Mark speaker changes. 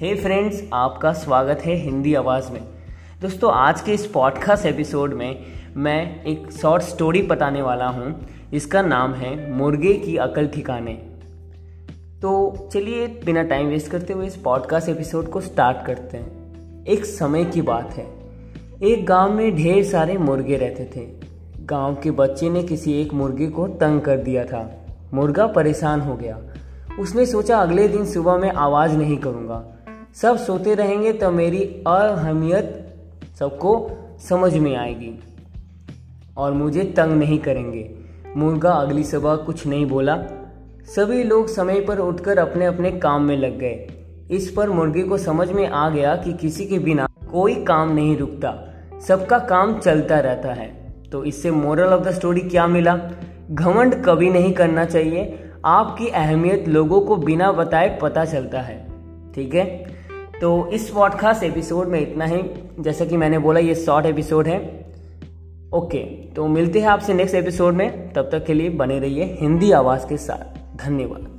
Speaker 1: हे friends आपका स्वागत है हिंदी आवाज़ में। दोस्तों, आज के इस पॉडकास्ट एपिसोड में मैं एक शॉर्ट स्टोरी बताने वाला हूँ। इसका नाम है मुर्गे की अकल ठिकाने। तो चलिए, बिना टाइम वेस्ट करते हुए इस पॉडकास्ट एपिसोड को स्टार्ट करते हैं। एक समय की बात है। एक गाँव में ढेर सारे मुर्गे रहते थे। गाँव के बच्चे ने किसी एक मुर्गे को तंग कर दिया था। मुर्गा परेशान हो गया। उसने सोचा, अगले दिन सुबह मैं आवाज़ नहीं करूँगा। सब सोते रहेंगे तो मेरी अहमियत सबको समझ में आएगी। और मुझे तंग नहीं करेंगे। मुर्गा अगली सुबह कुछ नहीं बोला। सभी लोग समय पर उठकर अपने अपने काम में लग गए। इस पर मुर्गे को समझ में आ गया कि किसी के बिना कोई काम नहीं रुकता। सबका काम चलता रहता है। तो इससे मोरल ऑफ़ द स्टोरी क्या मिला? घमंड कभी नहीं करना चाहिए। आपकी अहमियत लोगों को बिना बताए पता चलता है। ठीक है? तो इस पॉडकास्ट एपिसोड में इतना ही। जैसा कि मैंने बोला, ये शॉर्ट एपिसोड है। ओके तो मिलते हैं आपसे नेक्स्ट एपिसोड में। तब तक के लिए बने रहिए हिंदी आवाज़ के साथ। धन्यवाद।